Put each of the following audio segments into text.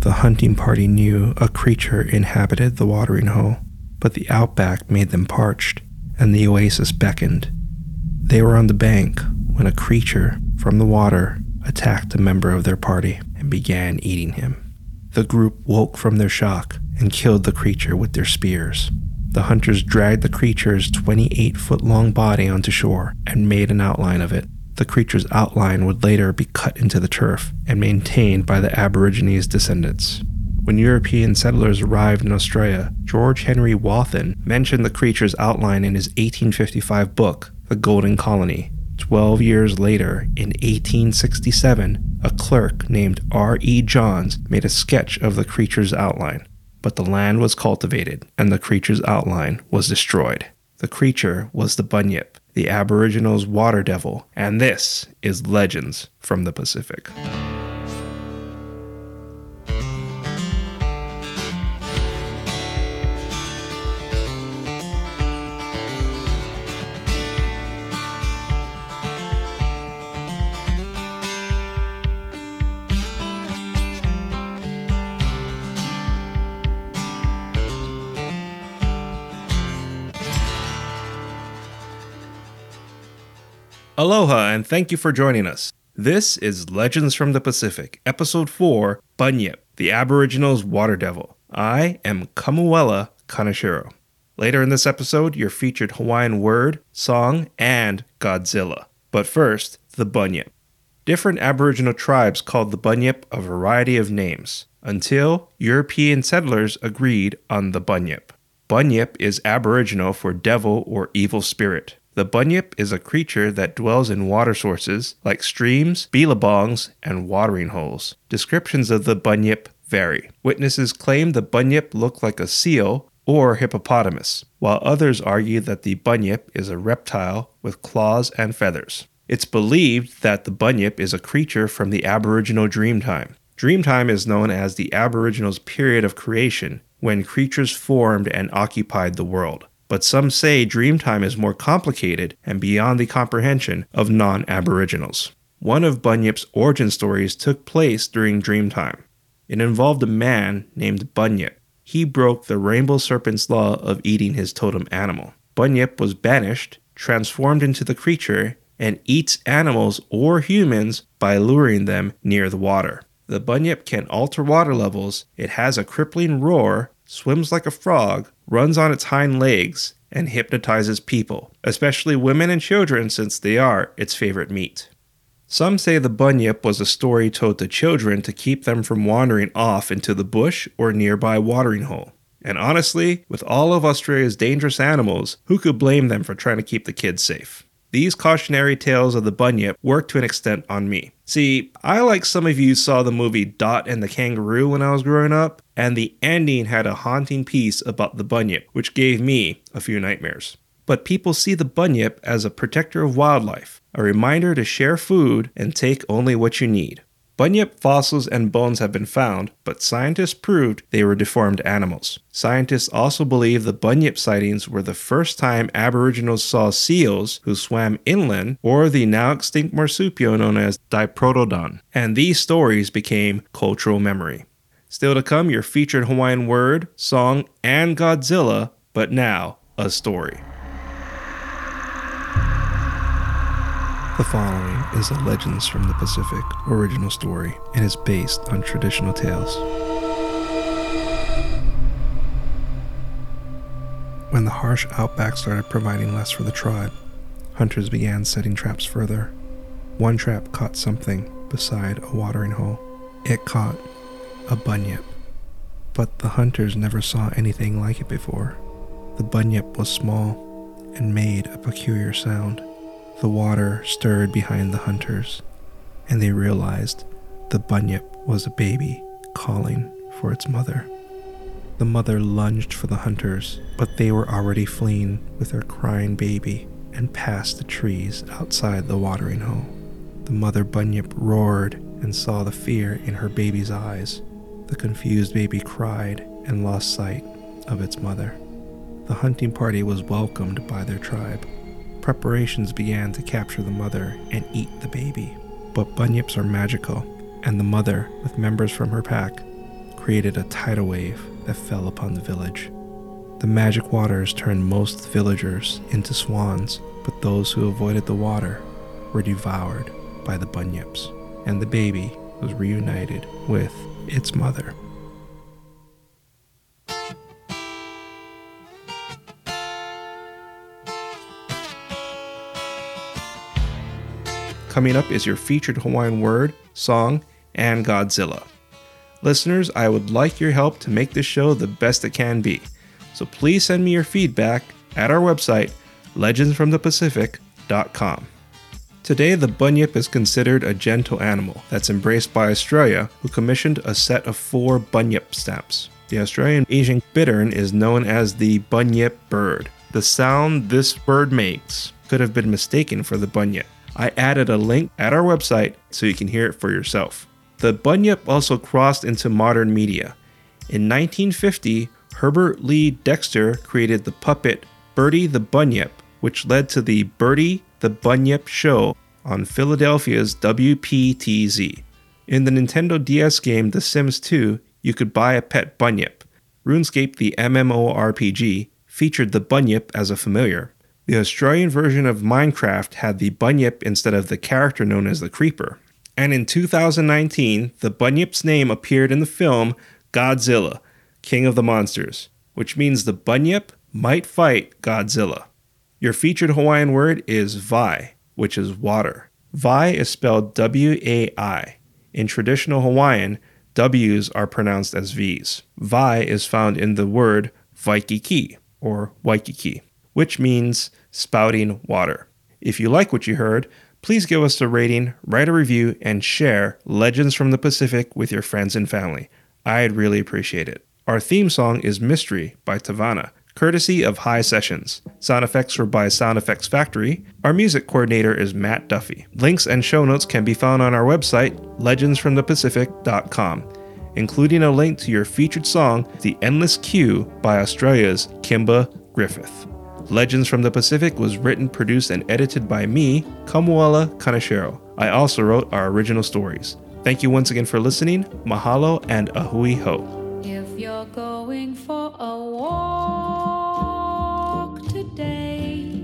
The hunting party knew a creature inhabited the watering hole, but the outback made them parched, and the oasis beckoned. They were on the bank when a creature from the water attacked a member of their party and began eating him. The group woke from their shock and killed the creature with their spears. The hunters dragged the creature's 28 foot long body onto shore and made an outline of it. The creature's outline would later be cut into the turf and maintained by the Aborigines' descendants. When European settlers arrived in Australia, George Henry Wathen mentioned the creature's outline in his 1855 book, The Golden Colony. Twelve years later, in 1867, a clerk named R. E. Johns made a sketch of the creature's outline but the land was cultivated and the creature's outline was destroyed. The creature was the bunyip, the Aboriginals' water devil, and this is Legends from the Pacific. Aloha, and thank you for joining us. This is Legends from the Pacific, Episode 4 Bunyip, the Aboriginals' Water Devil. I am Kamuela Kaneshiro. Later in this episode, your featured Hawaiian word, song, and Godzilla. But first, the Bunyip. Different Aboriginal tribes called the Bunyip a variety of names until European settlers agreed on the Bunyip. Bunyip is Aboriginal for devil or evil spirit. The bunyip is a creature that dwells in water sources like streams, billabongs, and watering holes. Descriptions of the bunyip vary. Witnesses claim the bunyip looked like a seal or hippopotamus, while others argue that the bunyip is a reptile with claws and feathers. It's believed that the bunyip is a creature from the Aboriginal Dreamtime. Dreamtime is known as the Aboriginals' period of creation, when creatures formed and occupied the world but some say Dreamtime is more complicated and beyond the comprehension of non Aboriginals. One of Bunyip's origin stories took place during Dreamtime. It involved a man named Bunyip. He broke the rainbow serpent's law of eating his totem animal. Bunyip was banished, transformed into the creature, and eats animals or humans by luring them near the water. The bunyip can alter water levels, it has a crippling roar, swims like a frog, runs on its hind legs, and hypnotizes people, especially women and children since they are its favorite meat. Some say the bunyip was a story told to children to keep them from wandering off into the bush or nearby watering hole. And honestly, with all of Australia's dangerous animals, who could blame them for trying to keep the kids safe? These cautionary tales of the bunyip work to an extent on me. See, I, like some of you, saw the movie Dot and the Kangaroo when I was growing up, and the ending had a haunting piece about the bunyip, which gave me a few nightmares. But people see the bunyip as a protector of wildlife, a reminder to share food and take only what you need. Bunyip fossils and bones have been found, but scientists proved they were deformed animals. Scientists also believe the bunyip sightings were the first time Aboriginals saw seals who swam inland or the now extinct marsupial known as Diprotodon, and these stories became cultural memory. Still to come, your featured Hawaiian word, song, and Godzilla, but now a story. The following is a Legends from the Pacific original story and is based on traditional tales. When the harsh outback started providing less for the tribe, hunters began setting traps further. One trap caught something beside a watering hole. It caught a bunyip, but the hunters never saw anything like it before. The bunyip was small and made a peculiar sound. The water stirred behind the hunters, and they realized the bunyip was a baby calling for its mother. The mother lunged for the hunters, but they were already fleeing with their crying baby and past the trees outside the watering hole. The mother bunyip roared and saw the fear in her baby's eyes. The confused baby cried and lost sight of its mother. The hunting party was welcomed by their tribe preparations began to capture the mother and eat the baby. But bunyips are magical, and the mother, with members from her pack, created a tidal wave that fell upon the village. The magic waters turned most villagers into swans, but those who avoided the water were devoured by the bunyips, and the baby was reunited with its mother. Coming up is your featured Hawaiian word, song, and Godzilla. Listeners, I would like your help to make this show the best it can be. So please send me your feedback at our website, legendsfromthepacific.com. Today, the bunyip is considered a gentle animal that's embraced by Australia, who commissioned a set of four bunyip stamps. The Australasian bittern is known as the bunyip bird. The sound this bird makes could have been mistaken for the bunyip. I added a link at our website so you can hear it for yourself. The bunyip also crossed into modern media. In 1950, Herbert Lee Dexter created the puppet Bertie the Bunyip, which led to the Bertie the Bunyip show on Philadelphia's WPTZ. In the Nintendo DS game The Sims 2, you could buy a pet bunyip. RuneScape, the MMORPG, featured the bunyip as a familiar. The Australian version of Minecraft had the bunyip instead of the character known as the creeper. And in 2019, the bunyip's name appeared in the film Godzilla, King of the Monsters, which means the bunyip might fight Godzilla. Your featured Hawaiian word is vai, which is water. Vai is spelled W A I. In traditional Hawaiian, W's are pronounced as V's. Vai is found in the word Waikiki or Waikiki, which means spouting water. If you like what you heard, please give us a rating, write a review, and share Legends from the Pacific with your friends and family. I'd really appreciate it. Our theme song is Mystery by Tavana, courtesy of High Sessions. Sound effects were by Sound Effects Factory. Our music coordinator is Matt Duffy. Links and show notes can be found on our website, legendsfromthepacific.com, including a link to your featured song, The Endless Queue by Australia's Kimba Griffith. Legends from the Pacific was written, produced, and edited by me, Kamuela Kaneshiro. I also wrote our original stories. Thank you once again for listening. Mahalo and a hui hou. If you're going for a walk today,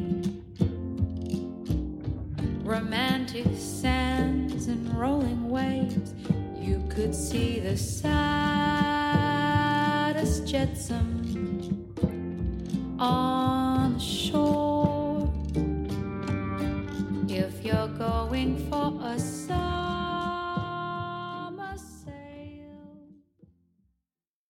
romantic sands and rolling waves, you could see the saddest jetsam on